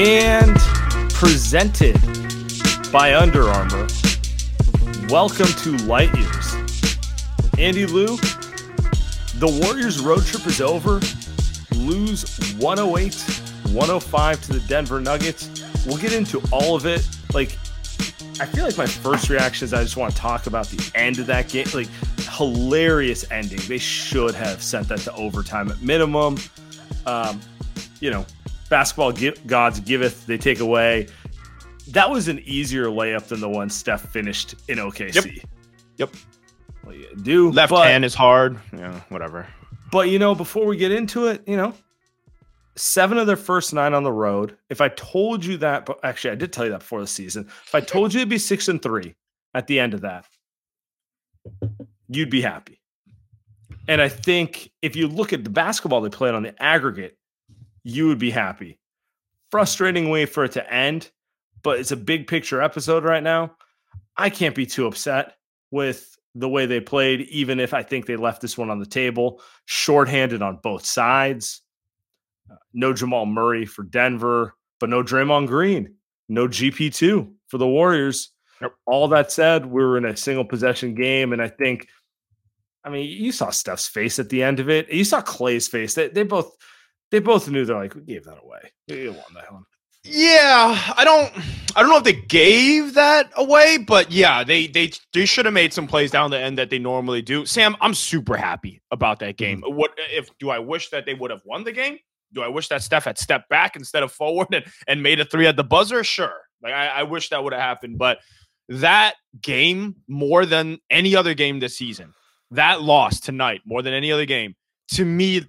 And presented by Under Armour. Welcome to Light Years. Andy Liu, the Warriors road trip is over. Lose 108 105 to the Denver Nuggets. We'll get into all of it. Like, I feel like my first reaction is I just want to talk about the end of that game. Like, hilarious ending. They should have sent that to overtime at minimum. Um, you know, basketball gods giveth, they take away. That was an easier layup than the one Steph finished in OKC. Yep. yep. Well, yeah, do left but, hand is hard. Yeah, whatever. But you know, before we get into it, you know, seven of their first nine on the road. If I told you that, but actually, I did tell you that before the season. If I told you it'd be six and three at the end of that, you'd be happy. And I think if you look at the basketball they played on the aggregate, you would be happy. Frustrating way for it to end, but it's a big picture episode right now. I can't be too upset with the way they played, even if I think they left this one on the table. Shorthanded on both sides. Uh, no Jamal Murray for Denver, but no Draymond Green. No GP2 for the Warriors. Yep. All that said, we were in a single possession game, and I think, I mean, you saw Steph's face at the end of it. You saw Clay's face. They, they both they both knew they're like, we gave that away. You won that one. Yeah, I don't I don't know if they gave that away, but yeah, they they they should have made some plays down the end that they normally do. Sam, I'm super happy about that game. Mm-hmm. What if do I wish that they would have won the game? Do I wish that Steph had stepped back instead of forward and, and made a three at the buzzer? Sure. Like I, I wish that would have happened, but that game more than any other game this season, that loss tonight more than any other game, to me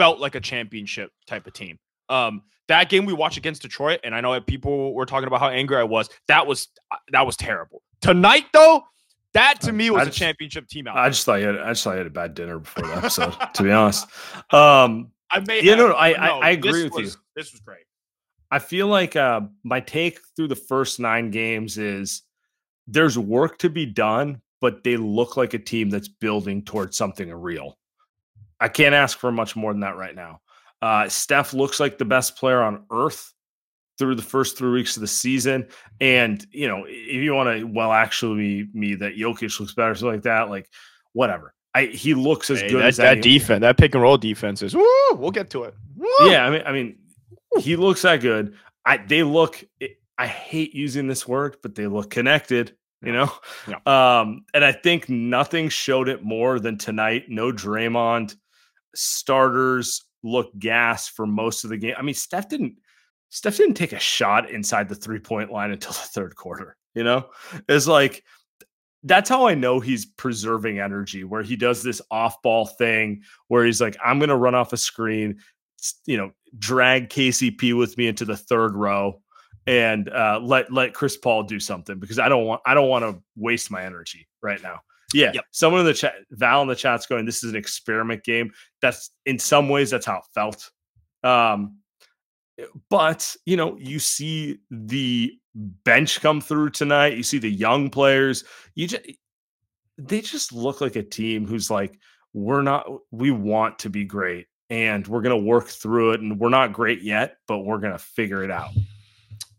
felt like a championship type of team. Um, that game we watched against Detroit, and I know that people were talking about how angry I was. That was uh, that was terrible. Tonight, though, that to me was just, a championship team out. I just thought you had, I just thought you had a bad dinner before the episode. to be honest, um, I may. You know, no, I, no, I, I agree with was, you. This was great. I feel like uh, my take through the first nine games is there's work to be done, but they look like a team that's building towards something real. I can't ask for much more than that right now. Uh, Steph looks like the best player on earth through the first three weeks of the season. And, you know, if you want to, well, actually, me that Jokic looks better, something like that, like whatever. I, he looks as hey, good that, as that defense, that pick and roll defense is. Woo, we'll get to it. Woo. Yeah, I mean, I mean, he looks that good. I they look. I hate using this word, but they look connected. You know, yeah. um, and I think nothing showed it more than tonight. No Draymond, starters look gas for most of the game. I mean, Steph didn't Steph didn't take a shot inside the three point line until the third quarter. You know, it's like that's how I know he's preserving energy, where he does this off ball thing where he's like, I'm going to run off a screen, you know, drag KCP with me into the third row and uh, let let Chris Paul do something because I don't want I don't want to waste my energy right now. Yeah. Yep. Someone in the chat, Val in the chat's going, this is an experiment game. That's in some ways, that's how it felt. Um, but you know, you see the bench come through tonight. You see the young players. You just they just look like a team who's like, we're not, we want to be great and we're going to work through it. And we're not great yet, but we're going to figure it out.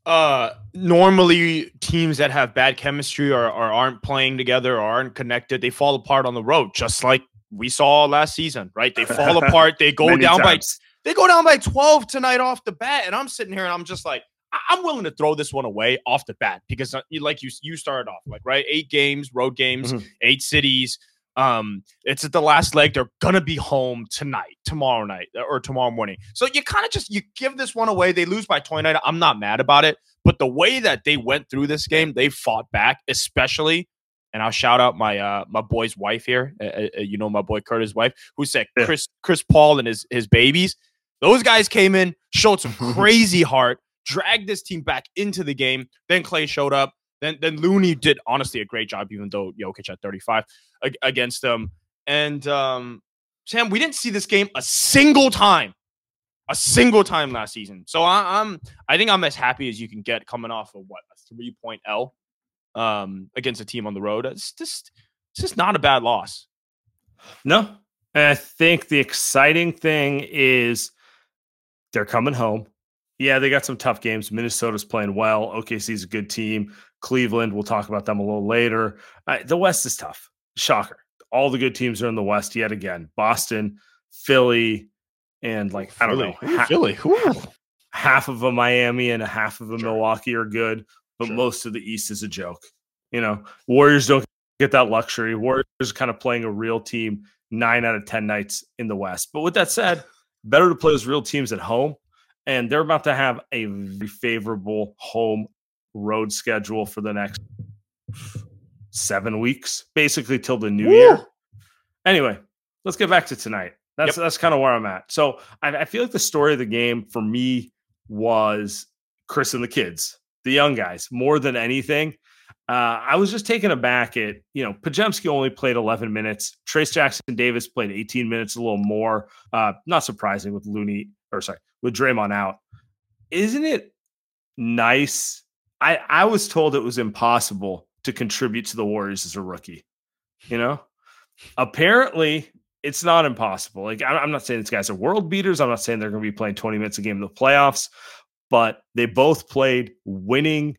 Uh, normally teams that have bad chemistry or, or aren't playing together or aren't connected, they fall apart on the road, just like we saw last season, right? They fall apart. They go down times. by they go down by 12 tonight off the bat. And I'm sitting here and I'm just like, I'm willing to throw this one away off the bat because, uh, like you you started off like right, eight games, road games, mm-hmm. eight cities. Um, it's at the last leg. They're gonna be home tonight, tomorrow night, uh, or tomorrow morning. So you kind of just you give this one away. They lose by 29. I'm not mad about it, but the way that they went through this game, they fought back, especially. And I'll shout out my uh my boy's wife here. Uh, uh, you know my boy Curtis' wife, who said Chris Chris Paul and his his babies. Those guys came in, showed some crazy heart dragged this team back into the game. Then Clay showed up. Then then Looney did honestly a great job, even though Jokic had 35 against them. And um, Sam, we didn't see this game a single time, a single time last season. So I, am I think I'm as happy as you can get coming off of what a three point L um, against a team on the road. It's just it's just not a bad loss. No, and I think the exciting thing is they're coming home. Yeah, they got some tough games. Minnesota's playing well. OKC's a good team. Cleveland, we'll talk about them a little later. The West is tough. Shocker. All the good teams are in the West yet again. Boston, Philly, and like I don't know, Philly. Half, half of a Miami and a half of a sure. Milwaukee are good, but sure. most of the East is a joke. You know, Warriors don't get that luxury. Warriors are kind of playing a real team nine out of ten nights in the West. But with that said, better to play those real teams at home and they're about to have a favorable home road schedule for the next seven weeks, basically till the new Woo! year. Anyway, let's get back to tonight. That's yep. that's kind of where I'm at. So I, I, feel like the story of the game for me was Chris and the kids, the young guys, more than anything. Uh, I was just taken aback at you know Podziemski only played 11 minutes. Trayce Jackson Davis played 18 minutes, a little more. Uh, not surprising with Looney or sorry with Draymond out. Isn't it nice? I I was told it was impossible to contribute to the Warriors as a rookie. You know, apparently it's not impossible. Like I'm not saying these guys are world beaters. I'm not saying they're going to be playing 20 minutes a game in the playoffs, but they both played winning.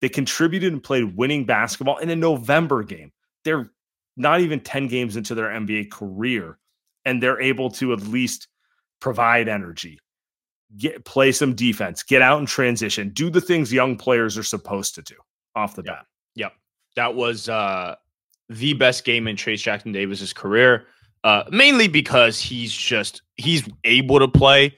They contributed and played winning basketball in a November game. They're not even 10 games into their NBA career, and they're able to at least provide energy, get play some defense, get out and transition, do the things young players are supposed to do off the yep. bat. Yep. That was uh the best game in Trayce Jackson Davis's career. Uh mainly because he's just he's able to play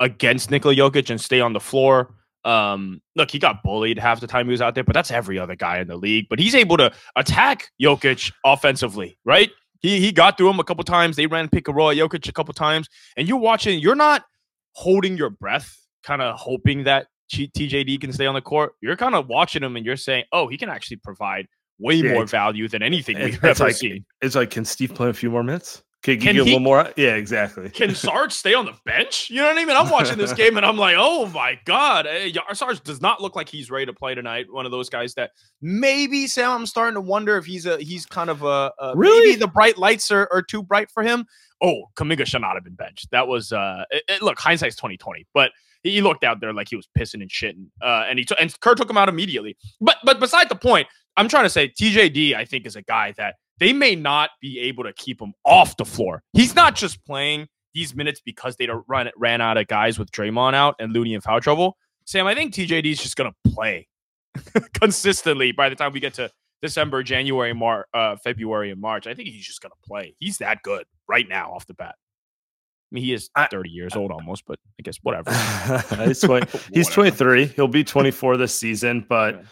against Nikola Jokic and stay on the floor. Um, look, he got bullied half the time he was out there, but that's every other guy in the league. But he's able to attack Jokic offensively, right? He he got through him a couple times. They ran pick and roll at Jokic a couple times, and you're watching. You're not holding your breath, kind of hoping that TJD can stay on the court. You're kind of watching him and you're saying, oh, he can actually provide way yeah, more value than anything we've ever like, seen. It's like, can Steve play a few more minutes? Can, can you get he, a little more? Yeah, exactly. Can Sarge stay on the bench? You know what I mean? I'm watching this game and I'm like, oh my god, eh, hey, uh, Sarge does not look like he's ready to play tonight. One of those guys that maybe Sam, I'm starting to wonder if he's a he's kind of a, a really maybe the bright lights are, are too bright for him. Oh, Kuminga should not have been benched. That was uh, it, it, look hindsight's 2020, but he looked out there like he was pissing and shitting. Uh, and he t- and Kerr took him out immediately. But but beside the point, I'm trying to say TJD I think is a guy that they may not be able to keep him off the floor. He's not just playing these minutes because they run ran out of guys with Draymond out and Looney in foul trouble. Sam, I think TJD is just gonna play consistently by the time we get to December, January, Mar- uh, February, and March. I think he's just gonna play. He's that good right now off the bat. I mean, he is 30 I, years old almost, but I guess whatever. he's, 20, he's 23. He'll be 24 this season, but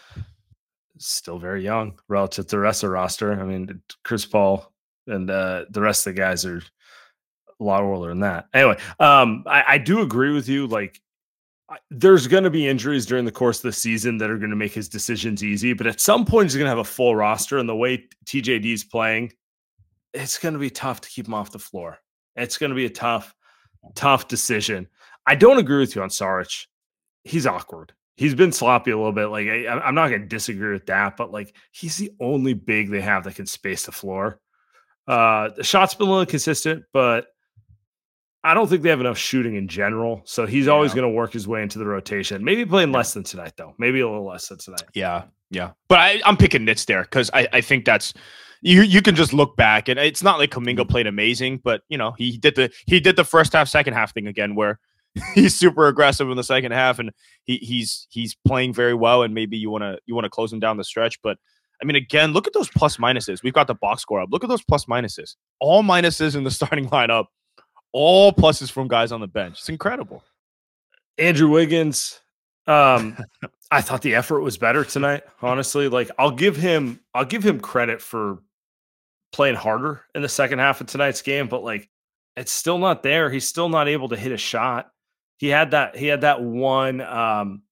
still very young relative to the rest of the roster. I mean, Chris Paul and uh, the rest of the guys are a lot older than that. Anyway, um, I, I do agree with you. Like, there's going to be injuries during the course of the season that are going to make his decisions easy, but at some point he's going to have a full roster. And the way TJD is playing, it's going to be tough to keep him off the floor. It's going to be a tough, tough decision. I don't agree with you on Saric. He's awkward he's been sloppy a little bit. Like I, am not going to disagree with that, but like he's the only big they have that can space the floor. Uh, the shot's been a little consistent, but I don't think they have enough shooting in general. So he's yeah. always going to work his way into the rotation. Maybe playing less than tonight, though. Maybe a little less than tonight. Yeah, yeah. But I, am picking Nits there because I, I think that's you. You can just look back, and it's not like Kuminga mm-hmm. played amazing, but you know he did the he did the first half, second half thing again, where he's super aggressive in the second half, and he, he's he's playing very well. And maybe you want to you want to close him down the stretch, but. I mean, again, look at those plus minuses. We've got the box score up. Look at those plus minuses. All minuses in the starting lineup all pluses from guys on the bench. It's incredible. Andrew Wiggins, um, I thought the effort was better tonight. Honestly, like I'll give him, I'll give him credit for playing harder in the second half of tonight's game, but like it's still not there. He's still not able to hit a shot. He had that, he had that one um,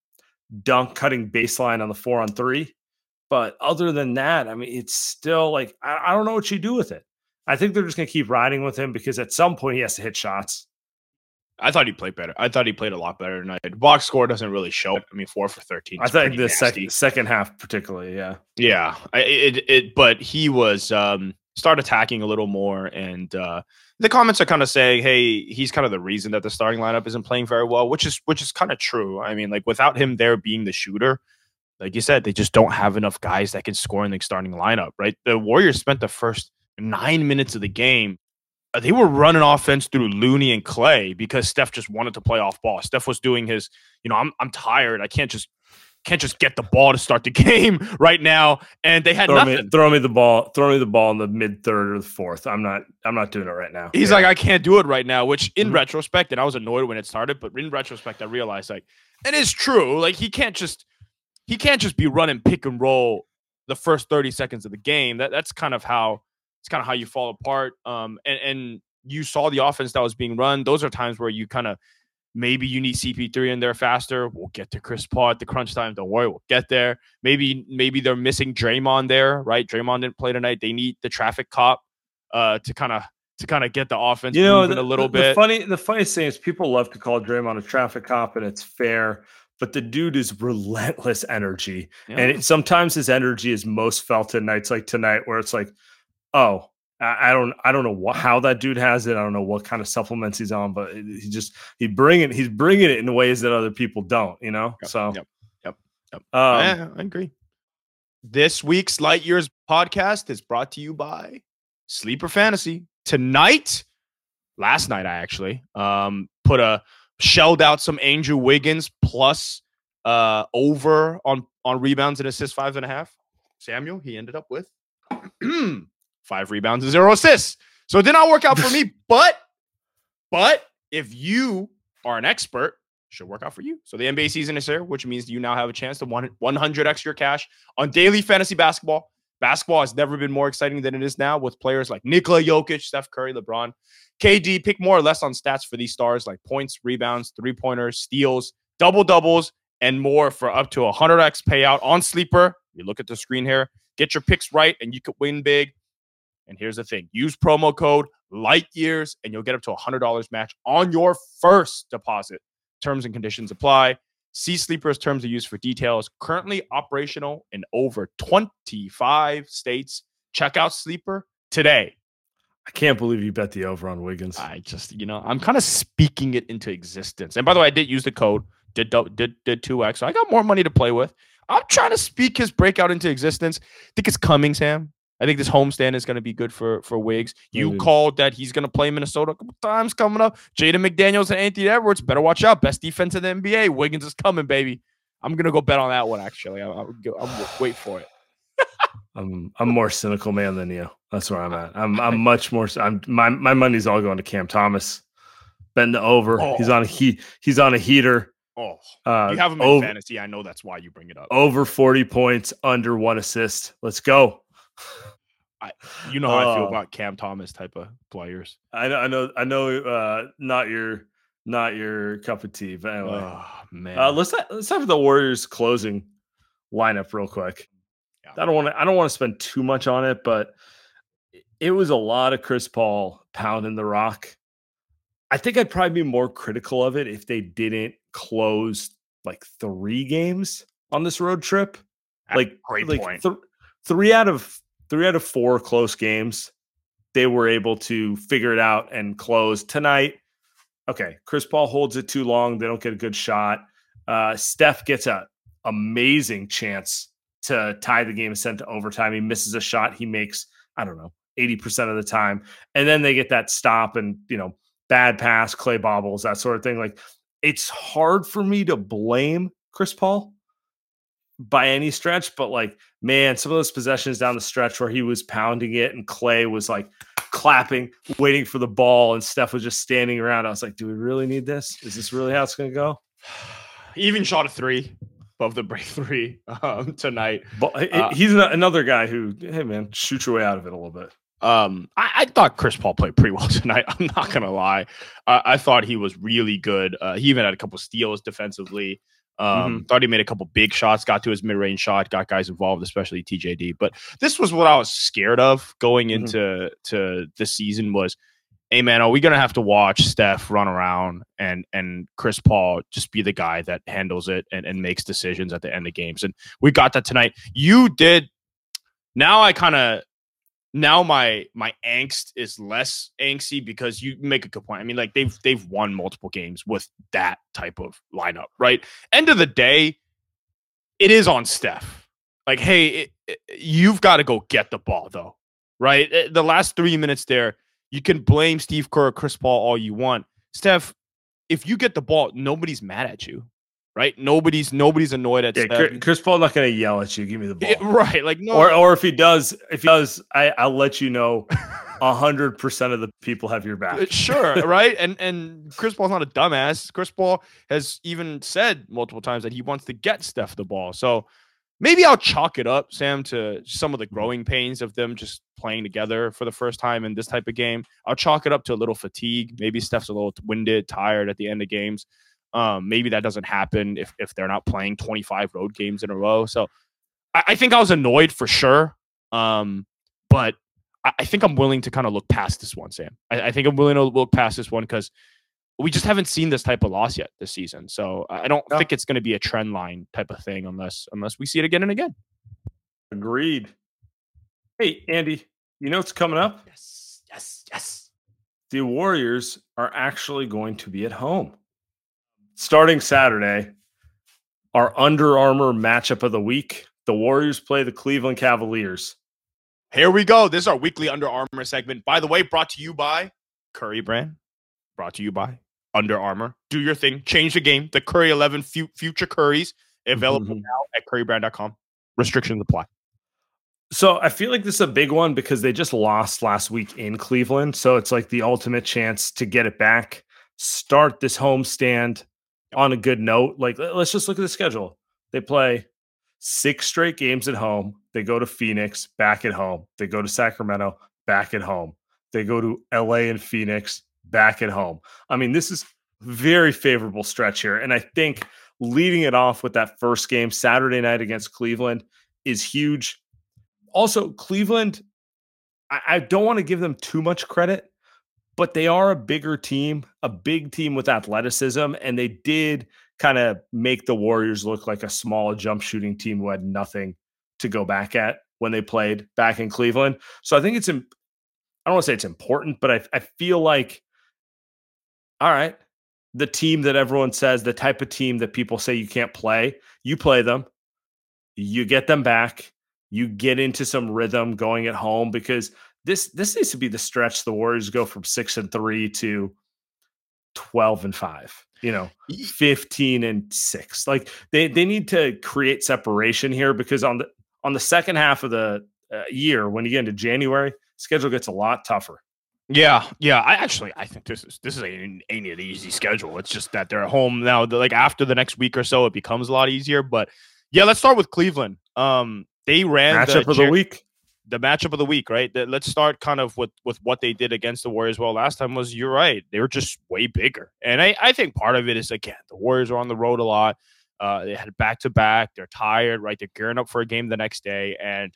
dunk cutting baseline on the four on three, but other than that, I mean, it's still like I, I don't know what you do with it. I think they're just going to keep riding with him because at some point he has to hit shots. I thought he played better. I thought he played a lot better tonight. Box score doesn't really show. I mean, four for thirteen. I thought the second second half particularly. Yeah, yeah. It, it, it but he was um start attacking a little more, and uh the comments are kind of saying, "Hey, he's kind of the reason that the starting lineup isn't playing very well," which is which is kind of true. I mean, like without him there being the shooter, like you said, they just don't have enough guys that can score in the starting lineup. Right? The Warriors spent the first nine minutes of the game, uh, they were running offense through Looney and Clay because Steph just wanted to play off ball. Steph was doing his, you know, I'm I'm tired. I can't just can't just get the ball to start the game right now. And they had throw nothing. Me, throw me the ball. Throw me the ball in the mid third or the fourth. I'm not. I'm not doing it right now. He's yeah. like, I can't do it right now. Which, in mm-hmm. retrospect, and I was annoyed when it started, but in retrospect, I realized like it is true. Like he can't just he can't just be running pick and roll the first 30 seconds of the game. That that's kind of how it's kind of how you fall apart. Um, and, and you saw the offense that was being run. Those are times where you kind of maybe you need CP3 in there faster. We'll get to Chris Paul at the crunch time. Don't worry, we'll get there. Maybe maybe they're missing Draymond there, right? Draymond didn't play tonight. They need the traffic cop uh, to kind of to kind of get the offense you know, moving the, a little the, bit. The funny the funniest thing is people love to call Draymond a traffic cop, and it's fair. But the dude is relentless energy, yeah. and it, sometimes his energy is most felt in nights like tonight, where it's like, oh, I don't I don't know what, how that dude has it. I don't know what kind of supplements he's on, but he just he bring it. He's bringing it in ways that other people don't. You know. Yep, so yep, yep, yep. Um, yeah, I agree. This week's Light Years podcast is brought to you by Sleeper Fantasy. Tonight, last night, I actually um put a shelled out some Andrew Wiggins plus uh over on on rebounds and assists five and a half. Samuel, he ended up with five rebounds and zero assists. So it did not work out for me. But, but if you are an expert, it should work out for you. So the NBA season is here, which means you now have a chance to win 100 extra cash on daily fantasy basketball. Basketball has never been more exciting than it is now with players like Nikola Jokic, Steph Curry, LeBron, KD. Pick more or less on stats for these stars like points, rebounds, three pointers, steals, double doubles, and more for up to 100x payout on Sleeper. You look at the screen here, get your picks right, and you could win big. And here's the thing use promo code light years and you'll get up to a $100 match on your first deposit. Terms and conditions apply. See Sleeper's terms of use for details. Currently operational in over 25 states. Check out Sleeper today. I can't believe you bet the over on Wiggins. I just, you know, I'm kind of speaking it into existence. And by the way, I did use the code, did did did 2x. So I got more money to play with. I'm trying to speak his breakout into existence. I think it's coming, Sam. I think this homestand is going to be good for for Wiggs. You mm-hmm. called that he's going to play Minnesota a couple times coming up. Jaden McDaniels and Anthony Edwards better watch out. Best defense in the NBA. Wiggins is coming, baby. I'm going to go bet on that one. Actually, I, will I'll wait for it. I'm I'm more cynical man than you. That's where I'm at. I'm I'm much more. I'm my my money's all going to Cam Thomas. Bend the over. Oh. He's on a he He's on a heater. Oh, uh, you have him in over, fantasy. I know that's why you bring it up. Over 40 points, under one assist. Let's go. I, you know how uh, I feel uh, about Cam Thomas type of players. I know, I know, I know. Uh, not your, not your cup of tea. But anyway, oh, man, uh, let's let's have the Warriors closing lineup real quick. Yeah. I don't want to. I don't want to spend too much on it, but it was a lot of Chris Paul pounding the rock. I think I'd probably be more critical of it if they didn't close like three games on this road trip. Like great like point. th- three out of three out of four close games, they were able to figure it out and close tonight. Okay, Chris Paul holds it too long; they don't get a good shot. Uh, Steph gets an amazing chance to tie the game and send to overtime. He misses a shot. He makes I don't know eighty percent of the time, and then they get that stop and you know bad pass, clay bobbles, that sort of thing. Like it's hard for me to blame Chris Paul by any stretch, but like, man, some of those possessions down the stretch where he was pounding it and Clay was like clapping, waiting for the ball, and Steph was just standing around. I was like, do we really need this? Is this really how it's going to go? Even shot a three above the break three um, tonight. But Uh, he's another guy who, hey, man, shoot your way out of it a little bit. Um, I, I thought Chris Paul played pretty well tonight. I'm not gonna lie. Uh, I thought he was really good. Uh, he even had a couple steals defensively. Um, thought he made a couple big shots, got to his mid range shot, got guys involved, especially TJD. But this was what I was scared of going Mhm. into to the season was, hey man, are we gonna have to watch Steph run around and and Chris Paul just be the guy that handles it and, and makes decisions at the end of games? And we got that tonight. You did. Now I kind of now my my angst is less angsty because you make a good point. I mean, like they've they've won multiple games with that type of lineup, right? End of the day, it is on Steph. Like, hey, it, it- you've got to go get the ball, though, right? Eh, The last three minutes there, you can blame Steve Kerr, Chris Paul all you want. Steph, if you get the ball, nobody's mad at you, right? Nobody's nobody's annoyed at Yeah, Steph. Chris, Chris Paul not going to yell at you. Give me the ball. Eh, right? Like no, Or, or if he does, if he does, I, I'll let you know. A hundred percent of the people have your Uh, back. Sure, right? And and Chris Paul's not a dumbass. Chris Paul has even said multiple times that he wants to get Steph the ball. So maybe I'll chalk it up, Sam, to some of the growing pains of them just playing together for the first time in this type of game. I'll chalk it up to a little fatigue. Maybe Steph's a little winded, tired at the end of games. Um, maybe that doesn't happen if if they're not playing 25 road games in a row. So I, I think I was annoyed for sure. Um, but I, I think I'm willing to kind of look past this one, Sam. I, I think I'm willing to look past this one because we just haven't seen this type of loss yet this season. So I I don't No. think it's going to be a trend line type of thing unless unless we see it again and again. Agreed. Hey, Andy, you know what's coming up? Yes, yes, yes. The Warriors are actually going to be at home. Starting Saturday, our Under Armour matchup of the week. The Warriors play the Cleveland Cavaliers. Here we go. This is our weekly Under Armour segment. By the way, brought to you by Curry Brand. Brought to you by Under Armour. Do your thing. Change the game. The Curry 11 fu- Future Curries available Mhm. now at currybrand.com. Restrictions apply. So I feel like this is a big one because they just lost last week in Cleveland. So it's like the ultimate chance to get it back, start this homestand on a good note. Like, let- let's just look at the schedule. They play six straight games at home. They go to Phoenix, back at home. They go to Sacramento, back at home. They go to LA and Phoenix, back at home. I mean, this is very favorable stretch here. And I think leading it off with that first game Saturday night against Cleveland is huge. Also, Cleveland, I, I don't want to give them too much credit, but they are a bigger team, a big team with athleticism, and they did kind of make the Warriors look like a small jump shooting team who had nothing to go back at when they played back in Cleveland. So I think it's, I don't want to say it's important, but I, I feel like, all right, the team that everyone says, the type of team that people say you can't play, you play them, you get them back, you get into some rhythm going at home because this this needs to be the stretch the Warriors go from six and three to 12 and five, you know, 15 and six. Like they they need to create separation here because on the on the second half of the uh, year, when you get into January, schedule gets a lot tougher. Yeah, yeah. I actually I think this is this is ain't, ain't an easy schedule. It's just that they're at home now. Like after the next week or so, it becomes a lot easier. But yeah, let's start with Cleveland. Um, they ran Matchup the, of the Jer- week. The matchup of the week, right? Let's start kind of with with what they did against the Warriors. Well, last time was you're right. They were just way bigger, and I I think part of it is again the Warriors are on the road a lot. Uh, they had back to back. They're tired, right? They're gearing up for a game the next day, and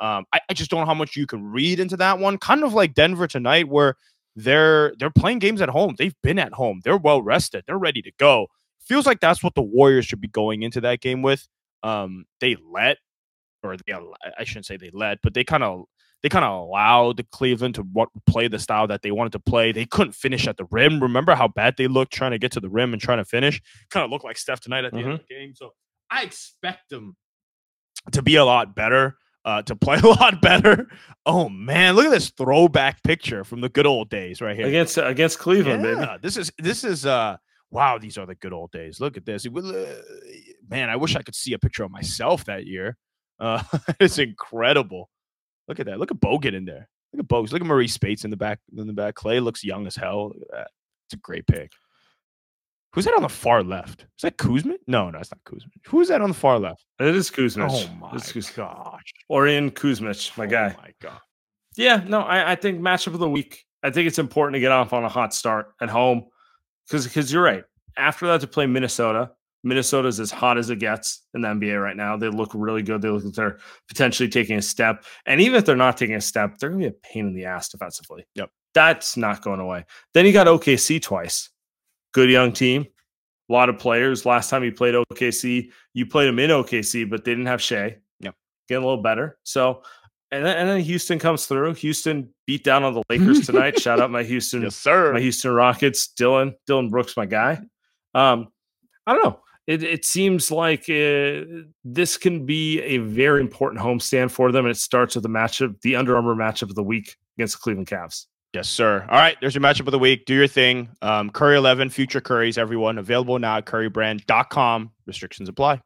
um, I, I just don't know how much you can read into that one. Kind of like Denver tonight, where they're they're playing games at home. They've been at home. They're well rested. They're ready to go. feels like that's what the Warriors should be going into that game with. Um, they let, or they, I shouldn't say they led, but they kind of they kind of allowed the Cleveland to what, play the style that they wanted to play. They couldn't finish at the rim. Remember how bad they looked trying to get to the rim and trying to finish? Kind of looked like Steph tonight at the mm-hmm. end of the game. So I expect them to be a lot better, uh, to play a lot better. Oh man, look at this throwback picture from the good old days right here against against Cleveland. Yeah, baby. this is this is uh wow, these are the good old days. Look at this. Uh, man, I wish I could see a picture of myself that year. Uh, it's incredible. Look at that. Look at Bogut in there. Look at Bogut. Look at Marreese Speights in the back. In the back, Clay looks young as hell. Look at that. It's a great pick. Who's that on the far left? Is that Kuzma? No, no, it's not Kuzma. Who's that on the far left? It is Kuzma. Oh my it's gosh. Orion Kuzmic, my guy. Oh my god. Yeah, no, I, I think matchup of the week. I think it's important to get off on a hot start at home because because you're right. After that, to play Minnesota, Minnesota's as hot as it gets in the NBA right now. They look really good. They look like they're potentially taking a step. And even if they're not taking a step, they're going to be a pain in the ass defensively. Yep. That's not going away. Then you got OKC twice. Good young team. A lot of players. Last time you played OKC, you played them in OKC, but they didn't have Shai. Yep. Getting a little better. So, and then, and then Houston comes through. Houston beat down on the Lakers tonight. Shout out my Houston, yes, sir. My Houston Rockets. Dylan, Dillon Brooks, my guy. Um, I don't know it, it seems like uh, this can be a very important homestand for them. And it starts with the matchup, the Under Armour matchup of the week against the Cleveland Cavs. Yes, sir. All right, there's your matchup of the week. Do your thing. Um, Curry 11, future Curries, everyone. Available now at currybrand.com. Restrictions apply.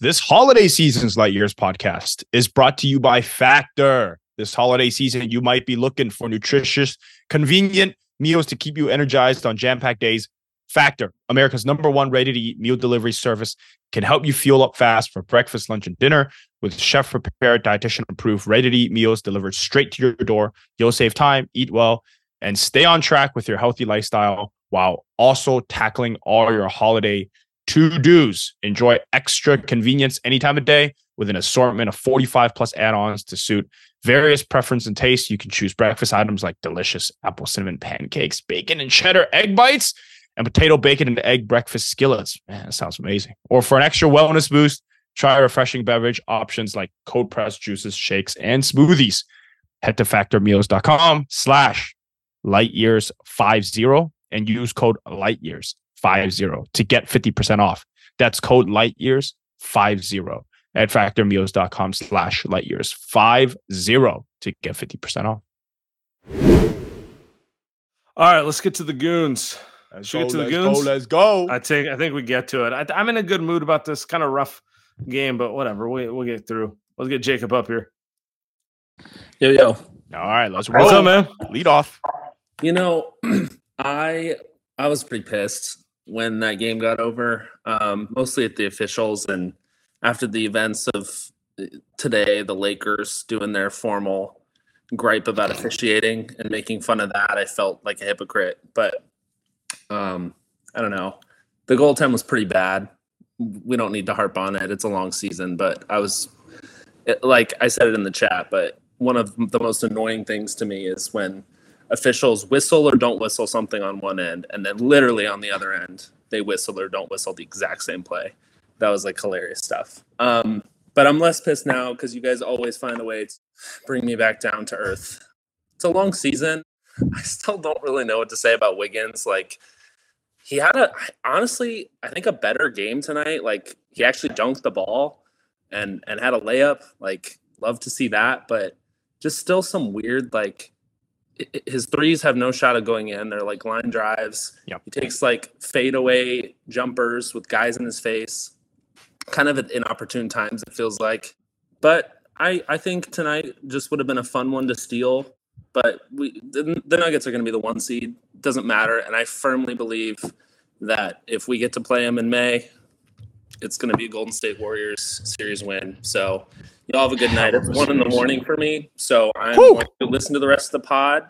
This holiday season's Light Years podcast is brought to you by Factor. This holiday season, you might be looking for nutritious, convenient meals to keep you energized on jam packed days Factor, America's number one ready to eat meal delivery service, can help you fuel up fast for breakfast, lunch, and dinner with chef prepared, dietitian approved, ready to eat meals delivered straight to your door. You'll save time, eat well, and stay on track with your healthy lifestyle while also tackling all your holiday to dos. Enjoy extra convenience any time of day with an assortment of 45 plus add ons to suit various preference and tastes. You can choose breakfast items like delicious apple cinnamon pancakes, bacon and cheddar egg bites and potato bacon and egg breakfast skillets. Man, that sounds amazing. Or for an extra wellness boost, try refreshing beverage options like cold pressed juices, shakes, and smoothies. Head to factormeals.com slash lightyears50 and use code lightyears50 to get 50% off. That's code lightyears50 at factormeals.com slash lightyears50 to get 50% off. All right, let's get to the goons. Let's Shoot go, to the let's goons. Go, let's go. I think I think we get to it. I, am in a good mood about this kind of rough game, but whatever. We we'll get through. Let's get Jacob up here. Yo yo. All right, let's roll. What's up, man? Lead off. You know, I I was pretty pissed when that game got over. Um, mostly at the officials and after the events of uh, today, the Lakers doing their formal gripe about officiating and making fun of that. I felt like a hypocrite, but um, I don't know. The goal time was pretty bad. We don't need to harp on it. It's a long season, but I was it, like I said it in the chat, but one of the most annoying things to me is when officials whistle or don't whistle something on one end and then literally on the other end they whistle or don't whistle the exact same play. That was like hilarious stuff. Um, but I'm less pissed now because you guys always find a way to bring me back down to earth. It's a long season. I still don't really know what to say about Wiggins. Like he had a honestly, I think a better game tonight. Like he actually dunked the ball and and had a layup. Like love to see that, but just still some weird like his threes have no shot of going in. They're like line drives. Yep. He takes like fadeaway jumpers with guys in his face. Kind of at inopportune times, it feels like. But I I think tonight just would have been a fun one to steal but we the, the Nuggets are going to be the one seed. Doesn't matter, and I firmly believe that if we get to play them in May, it's going to be a Golden State Warriors series win. So y'all have a good night. It's one in the morning for me, so I'm Woo! going to listen to the rest of the pod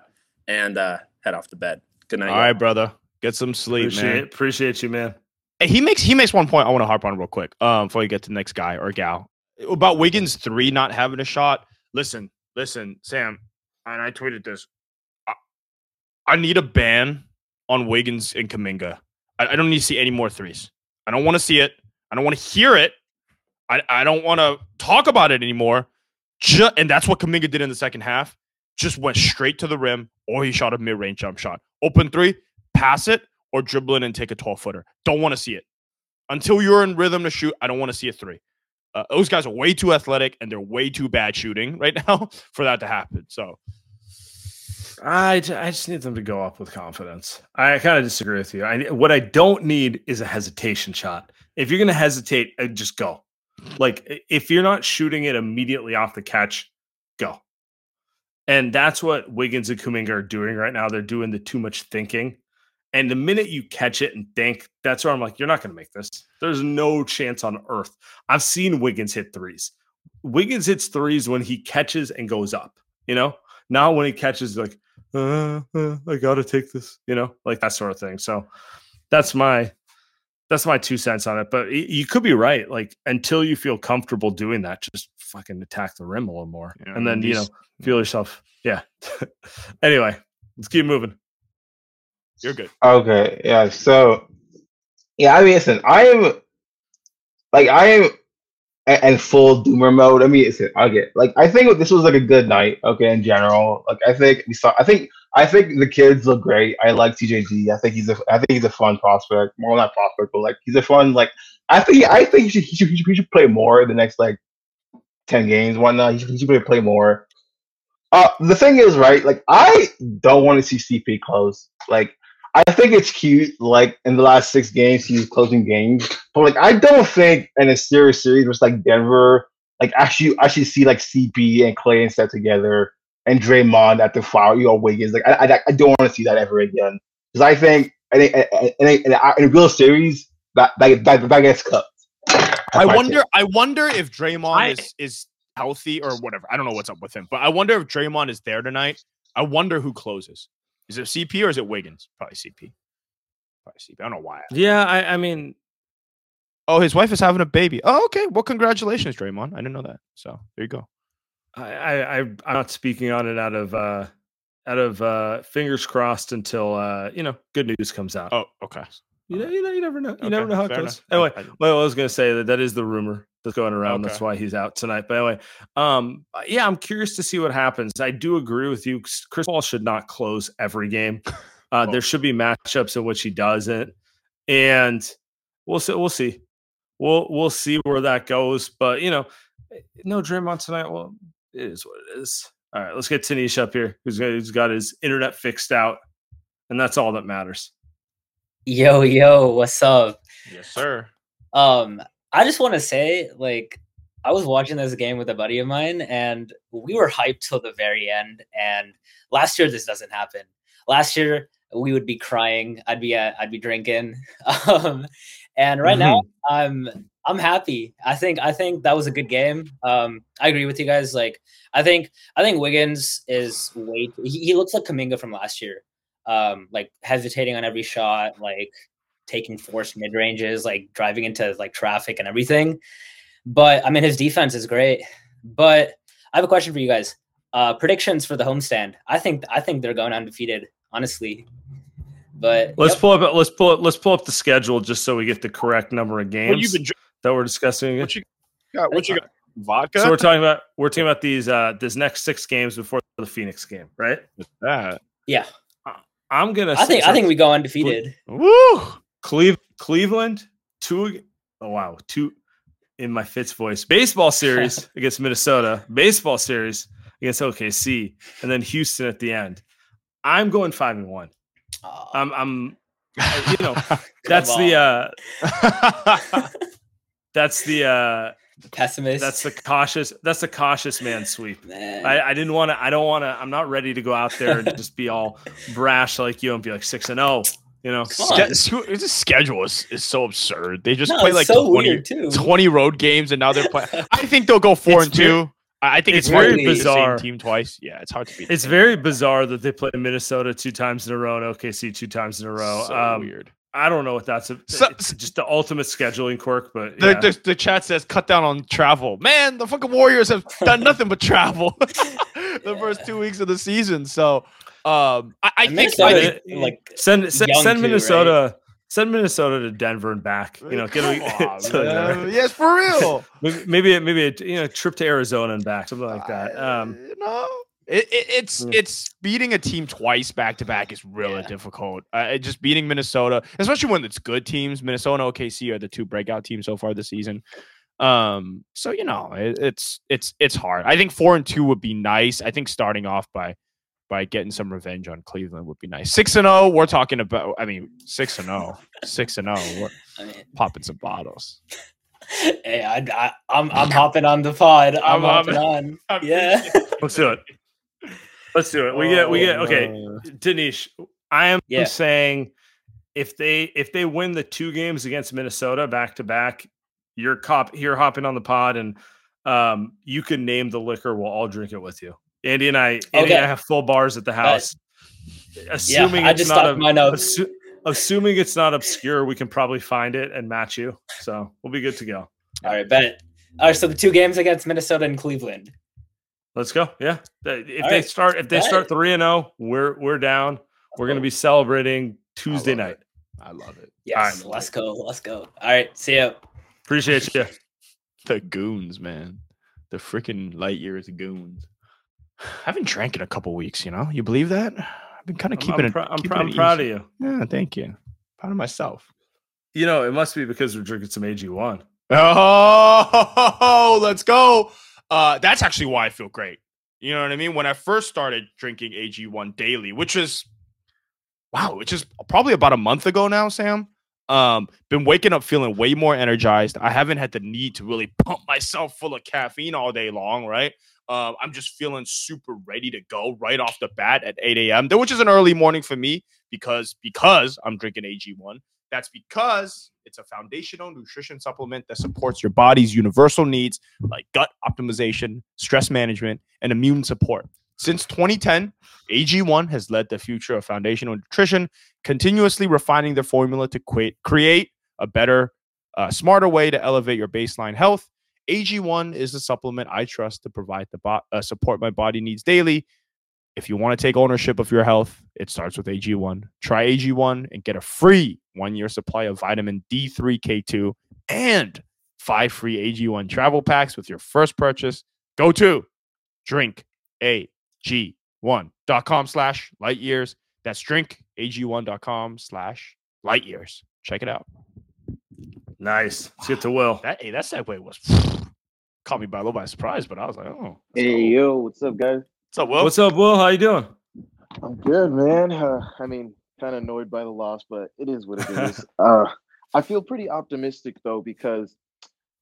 and uh, head off to bed. Good night. All right, brother. Get some sleep, appreciate, man. Appreciate you, man. Hey, he makes he makes one point I want to harp on real quick um, before you get to the next guy or gal about Wiggins three not having a shot. Listen, listen, Sam and I tweeted this. I, I need a ban on Wiggins and Kuminga. I, I don't need to see any more threes. I don't want to see it. I don't want to hear it. I, I don't want to talk about it anymore. And that's what Kuminga did in the second half. Just went straight to the rim, or he shot a mid range jump shot. Open three, pass it, or dribble in and take a 12 footer. Don't want to see it. Until you're in rhythm to shoot, I don't want to see a three. Uh, those guys are way too athletic and they're way too bad shooting right now for that to happen. So I, I just need them to go up with confidence. I kind of disagree with you. I what I don't need is a hesitation shot. If you're going to hesitate, uh, just go. Like if you're not shooting it immediately off the catch, go. And that's what Wiggins and Kuminga are doing right now. They're doing the too much thinking. And the minute you catch it and think, that's where I'm like, you're not going to make this. There's no chance on earth. I've seen Wiggins hit threes. Wiggins hits threes when he catches and goes up, you know, not when he catches, like, uh, uh, I got to take this, you know, like that sort of thing. So that's my that's my two cents on it. But you could be right. Like until you feel comfortable doing that, just fucking attack the rim a little more, yeah, and then you know feel yourself. Yeah. anyway, let's keep moving. You're good. Okay. Yeah. So, yeah. I mean, listen. I am like I am in full doomer mode. I mean, listen. I get like I think this was like a good night. Okay, in general. Like I think we saw. I think I think the kids look great. I like TJD. I think he's a. I think he's a fun prospect. More than not prospect, but like he's a fun. Like I think. I think he should. He should, he should play more the next like ten games. Whatnot. He should, he should play more. Uh, the thing is, right? Like I don't want to see CP close. Like I think it's cute. Like in the last six games, he's closing games. But like I don't think in a serious series, which like Denver, like actually actually see like CP and Clay and set together and Draymond at the foul, you know, Wiggins. Like I, I, I don't want to see that ever again because I think I think in a, in, a, in a real series that that that, that gets cut. I wonder. I wonder if Draymond I, is is healthy or whatever. I don't know what's up with him, but I wonder if Draymond is there tonight. I wonder who closes. Is it CP or is it Wiggins? Probably CP. Probably CP. I don't know why. Yeah, I, I mean, oh, his wife is having a baby. Oh, okay. Well, congratulations, Draymond. I didn't know that. So there you go. I, I I'm not speaking on it out of uh out of uh fingers crossed until uh you know good news comes out. Oh, okay. You know, you know, you never know. You okay, never know how it goes. Enough. Anyway, well, I was gonna say that that is the rumor that's going around. Okay. That's why he's out tonight. But anyway, um, yeah, I'm curious to see what happens. I do agree with you. Chris Paul should not close every game. Uh, oh. There should be matchups in which he doesn't, and we'll see. We'll see. We'll we'll see where that goes. But you know, eh, no Draymond tonight. Well, it is what it is. All right, let's get Tanish up here, who's got, who's got his internet fixed out, and that's all that matters. Yo, yo, what's up? Yes, sir. Um, I just want to say, like, I was watching this game with a buddy of mine, and we were hyped till the very end. And last year, this doesn't happen. Last year, we would be crying. I'd be at, I'd be drinking. Um, and right mm-hmm. now, I'm I'm happy. I think I think that was a good game. Um, I agree with you guys. Like, I think I think Wiggins is way. He, he looks like Kuminga from last year. Um, like hesitating on every shot, like taking forced mid ranges, like driving into like traffic and everything. But I mean, his defense is great. But I have a question for you guys. Uh, predictions for the homestand. I think I think they're going undefeated. Honestly, but let's yep. pull up. Let's pull. Up, let's pull up the schedule just so we get the correct number of games well, been, that we're discussing. What you got? What you got? Vodka. So we're talking about we're talking about these uh these next six games before the Phoenix game, right? that. Yeah. I'm gonna. I think I think we go undefeated. Woo! Cleve, Cleveland, two. Oh wow, two in my Fitz voice. Baseball series against Minnesota. Baseball series against OKC, and then Houston at the end. I'm going five and one. Oh. I'm, I'm, you know, that's the, uh, that's the, uh, pessimist. That's the cautious. That's the cautious man sweep. Man. I, I didn't want to. I don't want to. I'm not ready to go out there and just be all brash like you and be like six and zero. Oh. You know, Ske- this schedule is, is so absurd. They just no, play like so 20, 20, road games, and now they're playing. I think they'll go four it's and very, two. I think it's, it's very bizarre. team twice. Yeah, it's hard to beat. It's very bizarre that they play Minnesota two times in a row and OKC two times in a row. So um, weird. I don't know what that's. A, so, it's just the ultimate scheduling quirk. But yeah. the, the, the, chat says cut down on travel. Man, the fucking Warriors have done nothing but travel. the first two weeks of the season. So um, I, I think Minnesota, I- like Send send, young send too, Minnesota. Send Minnesota to Denver and back. You know, get a, on, to- yes, for real. maybe maybe a, you know trip to Arizona and back, something like that. Um, you know, it, it, it's Yeah. it's beating a team twice back to back is really Yeah. difficult. Uh, just beating Minnesota, especially when it's good teams. Minnesota and OKC are the two breakout teams so far this season. Um, so you know, it, it's it's it's hard. I think four and two would be nice. I think starting off by by getting some revenge on Cleveland would be nice. Six and zero, we're talking about. I mean, six and zero, six and zero, we're I mean, popping some bottles. hey, I, I, I'm I'm hopping on the pod. I'm, I'm hopping hopping- on. Yeah. let's do it. Let's do it. We get we get okay. Oh, Danish, I am Yeah. saying if they if they win the two games against Minnesota back to back, you're cop you're hopping on the pod and um you can name the liquor. We'll all drink it with you. Andy and I, Andy Okay. and I have full bars at the house. Yeah, Assuming I it's just not stopped a, my notes. assu- assuming it's not obscure, we can probably find it and match you. So we'll be good to go. All right, bet. All right, so the two games against Minnesota and Cleveland. Let's go. Yeah. If All they right. start if they Bet. start three and zero, we're we're down. We're gonna be celebrating Tuesday love night. it. I love it. Yes, right. let's go. Let's go. All right, see ya. Appreciate you. The goons, man. The freaking light years goons. I haven't drank in a couple weeks, you know? You believe that? I've been kind of keeping I'm, it. I'm, keeping prou- I'm it proud of you. Yeah, thank you. Proud of myself. You know, it must be because we're drinking some AG1. Oh, let's go. Uh, that's actually why I feel great. You know what I mean? When I first started drinking AG1 daily, which is wow, which is probably about a month ago now, Sam. Um, been waking up feeling way more energized. I haven't had the need to really pump myself full of caffeine all day long, right? Um, I'm just feeling super ready to go right off the bat at 8 a.m. Which is an early morning for me because because I'm drinking AG1. That's because it's a foundational nutrition supplement that supports your body's universal needs like gut optimization, stress management, and immune support. Since 2010, AG1 has led the future of foundational nutrition, continuously refining their formula to create, create a better, uh, smarter way to elevate your baseline health. AG1 is the supplement I trust to provide the bo- uh, support my body needs daily. If you want to take ownership of your health, it starts with AG1. Try AG1 and get a free one year supply of vitamin D3, K2, and five free AG1 travel packs with your first purchase. Go to drinkag1.com slash light years. That's drinkag1.com slash light years. Check it out. Nice. Let's get to Will. That, hey, that segue was caught me by a little by surprise, but I was like, oh. Hey go. yo, what's up, guys? What's up, Will? What's up, Will? How you doing? I'm good, man. Uh, I mean, kind of annoyed by the loss, but it is what it is. uh, I feel pretty optimistic though because,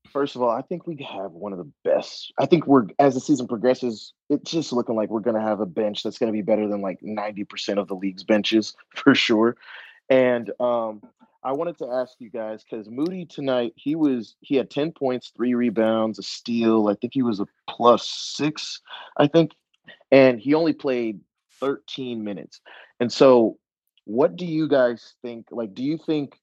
first of all, I think we have one of the best. I think we're as the season progresses, it's just looking like we're gonna have a bench that's gonna be better than like ninety percent of the league's benches for sure. And um, I wanted to ask you guys because Moody tonight he was he had ten points, three rebounds, a steal. I think he was a plus six. I think and he only played 13 minutes. And so, what do you guys think? Like, do you think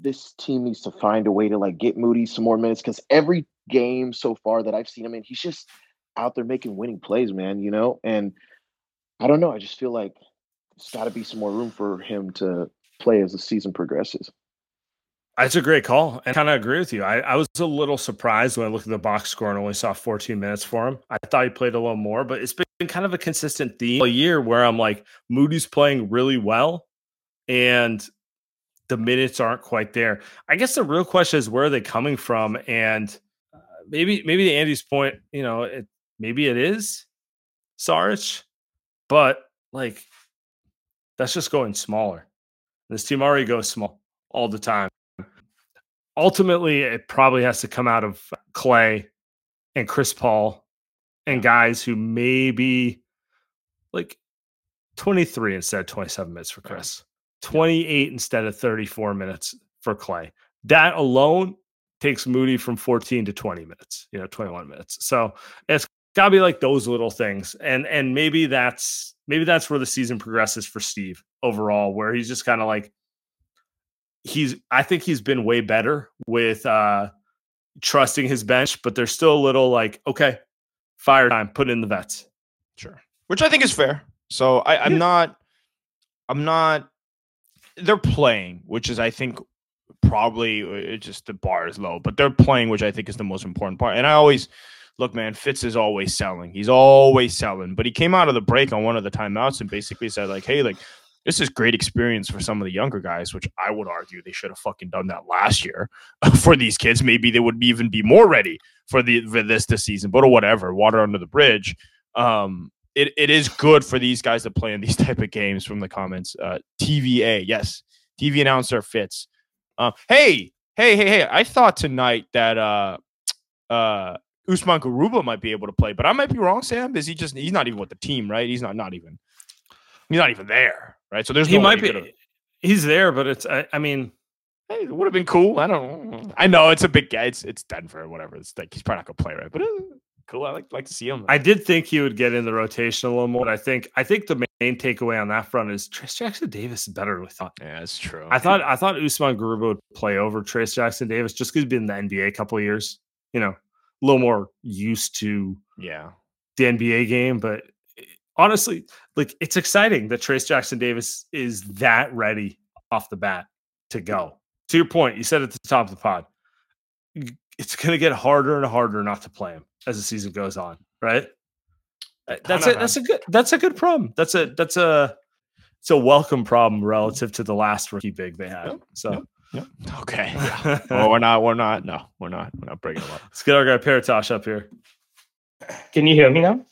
this team needs to find a way to like get Moody some more minutes? Because every game so far that I've seen him in, he's just out there making winning plays, man. You know, and I don't know. I just feel like there's got to be some more room for him to play as the season progresses. That's a great call. And kind of agree with you. I, I was a little surprised when I looked at the box score and only saw 14 minutes for him. I thought he played a little more, but it's been kind of a consistent theme all year where I'm like, Moody's playing really well and the minutes aren't quite there. I guess the real question is where are they coming from? And uh, maybe, maybe to Andy's point, you know, it, maybe it is Saric, but like that's just going smaller. This team already goes small all the time ultimately it probably has to come out of Clay and Chris Paul and guys who maybe like 23 instead of 27 minutes for Chris, 28 instead of 34 minutes for Clay. That alone takes Moody from 14 to 20 minutes, you know, 21 minutes. So it's got to be like those little things. And and maybe that's maybe that's where the season progresses for Steve overall where he's just kind of like he's I think he's been way better with uh trusting his bench, but there's still a little like, okay, fire time, put in the vets. Sure. Which I think is fair. So I, I'm Yeah. not I'm not they're playing, which is I think probably uh, just the bar is low, but they're playing, which I think is the most important part. And I always look, man, Fitz is always selling. He's always selling. But he came out of the break on one of the timeouts and basically said, like, hey, like this is great experience for some of the younger guys, which I would argue they should have fucking done that last year for these kids. Maybe they would even be more ready for the for this this season, but whatever, water under the bridge. Um, it, it is good for these guys to play in these type of games from the comments. Uh, TVA, yes, TV announcer Fitz. Uh, hey, hey, hey, hey! I thought tonight that uh, uh, Usman Garuba might be able to play, but I might be wrong. Sam, is he just? He's not even with the team, right? He's not. Not even. He's not even there, right? So there's he no way might he be. He's there, but it's. I, I mean, Hey, it would have been cool. I don't. I know it's a big guy. It's it's Denver or whatever. It's like he's probably not gonna play right, but uh, cool. I like like to see him. I did think he would get in the rotation a little more. But I think. I think the main takeaway on that front is Trayce Jackson Davis is better than we thought. yeah, it's true. I thought. I thought Usman Garuba would play over Trayce Jackson Davis just because he's been in the NBA a couple of years. You know, a little more used to yeah. the NBA game, but eh, honestly, like it's exciting that Trayce Jackson Davis is that ready off the bat to go. To your point, you said at the top of the pod, it's going to get harder and harder not to play him as the season goes on, right? Uh, That's a that's a good that's a good problem. That's a that's a it's a welcome problem relative to the last rookie big they had. Yep, So yep. Okay. Yeah. well, we're not. We're not. No, we're not. We're not bringing him up. let's get our guy Paratosh up here. Can you hear me now?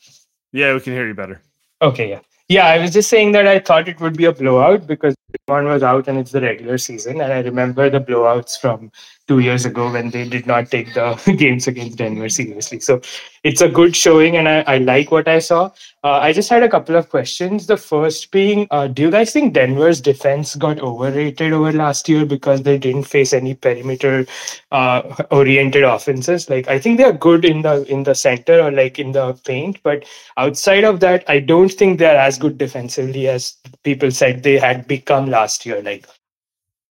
Yeah, we can hear you better. Okay, yeah. Yeah, I was just saying that I thought it would be a blowout because one was out and it's the regular season. And I remember the blowouts from two years ago when they did not take the games against Denver seriously. So it's a good showing and I, I like what I saw. Uh, I just had a couple of questions. The first being, uh, do you guys think Denver's defense got overrated over last year because they didn't face any perimeter uh, oriented offenses? Like I think they're good in the in the center or like in the paint, but outside of that, I don't think they're as good defensively as people said they had become last year. Like,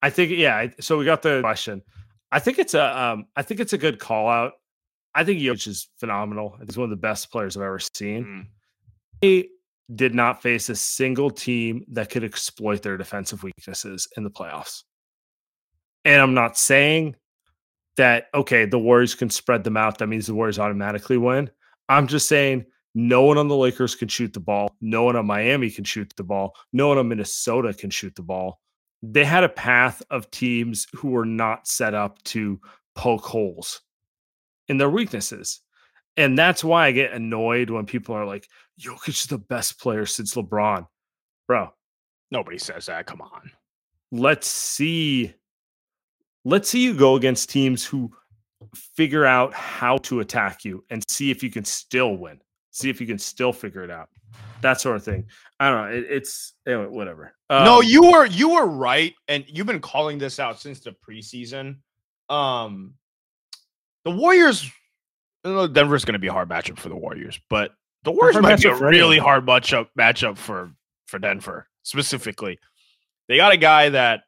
I think yeah. So we got the question. I think it's a um, I think it's a good call out. I think Jokic is phenomenal. He's one of the best players I've ever seen. Mm. He did not face a single team that could exploit their defensive weaknesses in the playoffs. And I'm not saying that okay, the Warriors can spread them out. That means the Warriors automatically win. I'm just saying no one on the Lakers can shoot the ball. No one on Miami can shoot the ball. No one on Minnesota can shoot the ball they had a path of teams who were not set up to poke holes in their weaknesses. And that's why I get annoyed when people are like, Jokic is the best player since LeBron. Bro, Nobody says that. Come on. let's see. Let's see you go against teams who figure out how to attack you and see if you can still win. See if you can still figure it out. That sort of thing. I don't know. It, it's anyway, whatever. no, Um, you were you were right, and you've been calling this out since the preseason. Um, the Warriors. I know Denver's going to be a hard matchup for the Warriors, but the Warriors might be a really hard matchup matchup for for Denver specifically. They got a guy that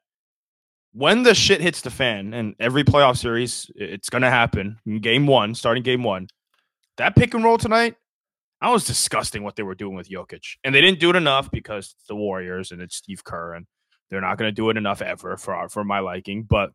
when the shit hits the fan, and every playoff series, it's going to happen in game one, starting game one. That pick and roll tonight, I was disgusting what they were doing with Jokic. And they didn't do it enough because the Warriors and it's Steve Kerr, and they're not going to do it enough ever for our, for my liking. But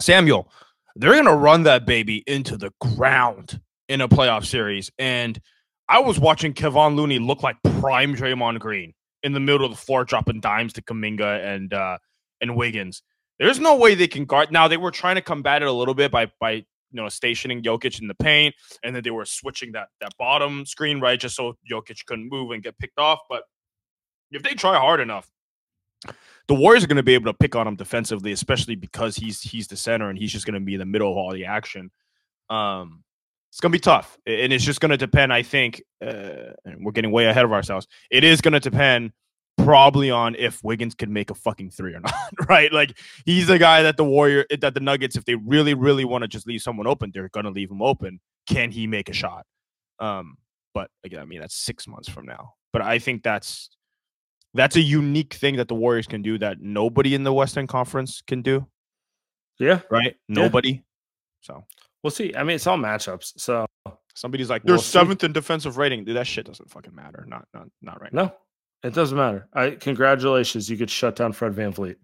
Samuel, they're going to run that baby into the ground in a playoff series. And I was watching Kevon Looney look like prime Draymond Green in the middle of the floor, dropping dimes to Kuminga and uh, and Wiggins. There's no way they can guard. Now they were trying to combat it a little bit by by you know stationing Jokic in the paint, and then they were switching that that bottom screen right just so Jokic couldn't move and get picked off. But if they try hard enough, the Warriors are going to be able to pick on him defensively, especially because he's he's the center and he's just going to be in the middle of all the action. Um, it's going to be tough, and it's just going to depend. I think, uh, and we're getting way ahead of ourselves. It is going to depend probably on if Wiggins can make a fucking three or not, right? Like he's the guy that the Warrior that the Nuggets, if they really, really want to just leave someone open, they're gonna leave him open. Can he make a shot? Um, but again, I mean that's six months from now. But I think that's that's a unique thing that the Warriors can do that nobody in the Western Conference can do, Yeah. right? Nobody. So We'll see. I mean, it's all matchups. So Somebody's like, they're We'll see. seventh in defensive rating. Dude, that shit doesn't fucking matter. Not not not right now. No, it doesn't matter. I congratulations, you could shut down Fred VanVleet.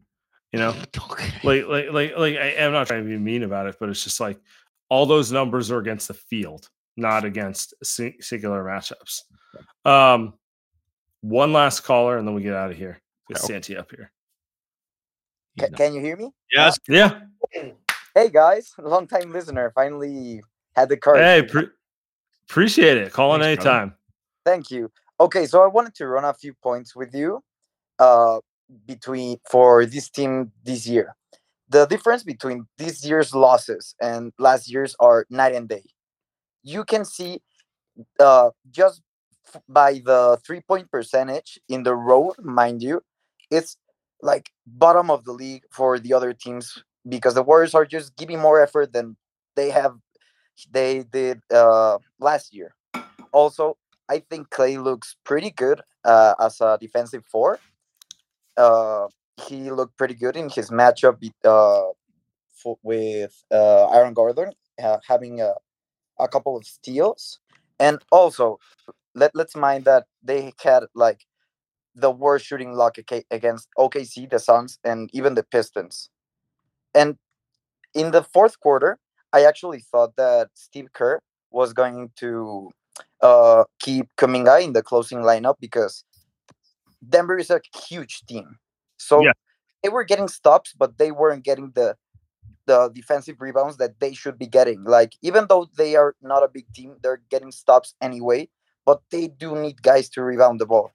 You know, like like like like I, I'm not trying to be mean about it, but it's just like all those numbers are against the field, not against si- singular matchups. Um, one last caller, and then we get out of here. Get Santi up here. Ca- can you hear me? Yes. Yeah. Hey guys, long time listener. Finally had the courage. Hey, pre- appreciate it. Call in Thanks, brother. anytime. Thank you. Okay, so I wanted to run a few points with you uh between for this team this year. The difference between this year's losses and last year's are night and day. You can see uh just by the three point percentage in the road, mind you, it's like bottom of the league for the other teams because the Warriors are just giving more effort than they have they did uh last year. Also, I think Clay looks pretty good uh, as a defensive four. Uh, he looked pretty good in his matchup uh, fo- with uh, Aaron Gordon, having a, a couple of steals. And also, let, let's mind that they had like the worst shooting luck against OKC, the Suns, and even the Pistons. And in the fourth quarter, I actually thought that Steve Kerr was going to uh, keep Kuminga in the closing lineup because Denver is a huge team. So Yeah. they were getting stops, but they weren't getting the the defensive rebounds that they should be getting. Like even though they are not a big team, they're getting stops anyway. But they do need guys to rebound the ball.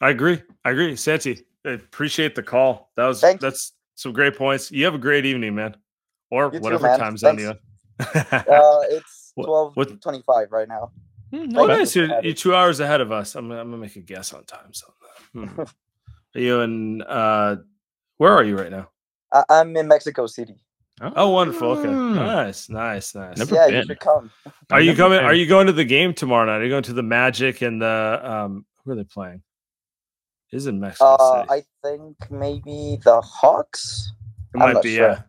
I agree. I agree. Santi, I appreciate the call. That was Thank you. that's some great points. You have a great evening, man. Or You too, whatever man. time zone Thanks. you in. Uh, it's twelve what- twenty five right now. Hmm, Oh, no, you. nice. You're, you're two hours ahead of us. I'm, gonna- I'm gonna make a guess on time So, Hmm. Are you in? Uh, where are you right now? I- I'm in Mexico City. Oh, wonderful. Okay, Ah. nice, nice, nice. Never yeah, you should come. Are you coming? been. Are you going to the game tomorrow night? Are you going to the Magic and the um? Who are they playing? Is in Mexico Uh, City. I think maybe the Hawks. it I'm might not be. sure. Yeah.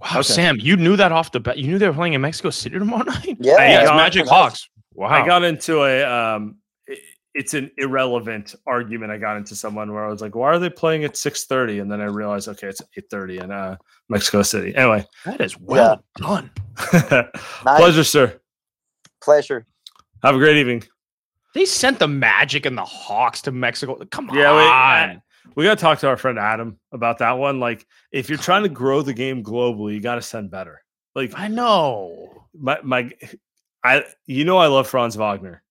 Wow, Okay. Sam, you knew that off the bat. You knew they were playing in Mexico City tomorrow night. Yeah, Hey, yeah, it's Magic nice. Hawks. Wow. I got into a um i- it's an irrelevant argument I got into someone where I was like, why are they playing at 6:30? And then I realized, okay, it's 8:30 in uh Mexico City. Anyway. that is well done. Pleasure, sir. Pleasure. Have a great evening. They sent the Magic and the Hawks to Mexico. Come on. Yeah, we, we got to talk to our friend Adam about that one. Like, if you're trying to grow the game globally, you got to send better. Like, I know. my my I you know I love Franz Wagner.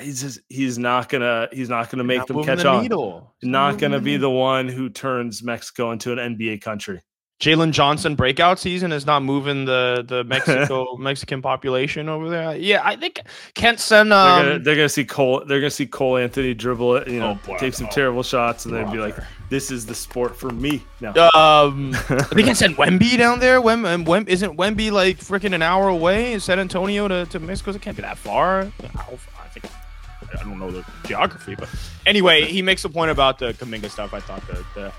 He's just he's not gonna he's not gonna make Not them catch the on. needle. Not gonna be the one who turns Mexico into an NBA country. Jalen Johnson breakout season is not moving the the Mexico Mexican population over there. Yeah, I think Kent send They're, um gonna, they're gonna see Cole. They're gonna see Cole Anthony dribble it. You know, Oh, boy. take some Oh, terrible shots, and then be like, "This is the sport for me." No, um they can send Wemby down there. Wem, um, Wem isn't Wemby like freaking an hour away in San Antonio to, to Mexico? It can't be that far. I think I don't know the geography, but anyway, he makes a point about the Kuminga stuff. I thought that the,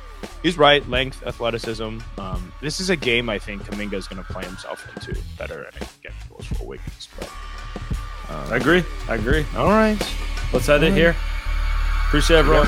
he's right. Length, athleticism. Um, this is a game I think Kuminga is going to play himself into better, and again, goes for Wiggins. But um, I agree. I agree. all right. Let's end it here. Appreciate everyone.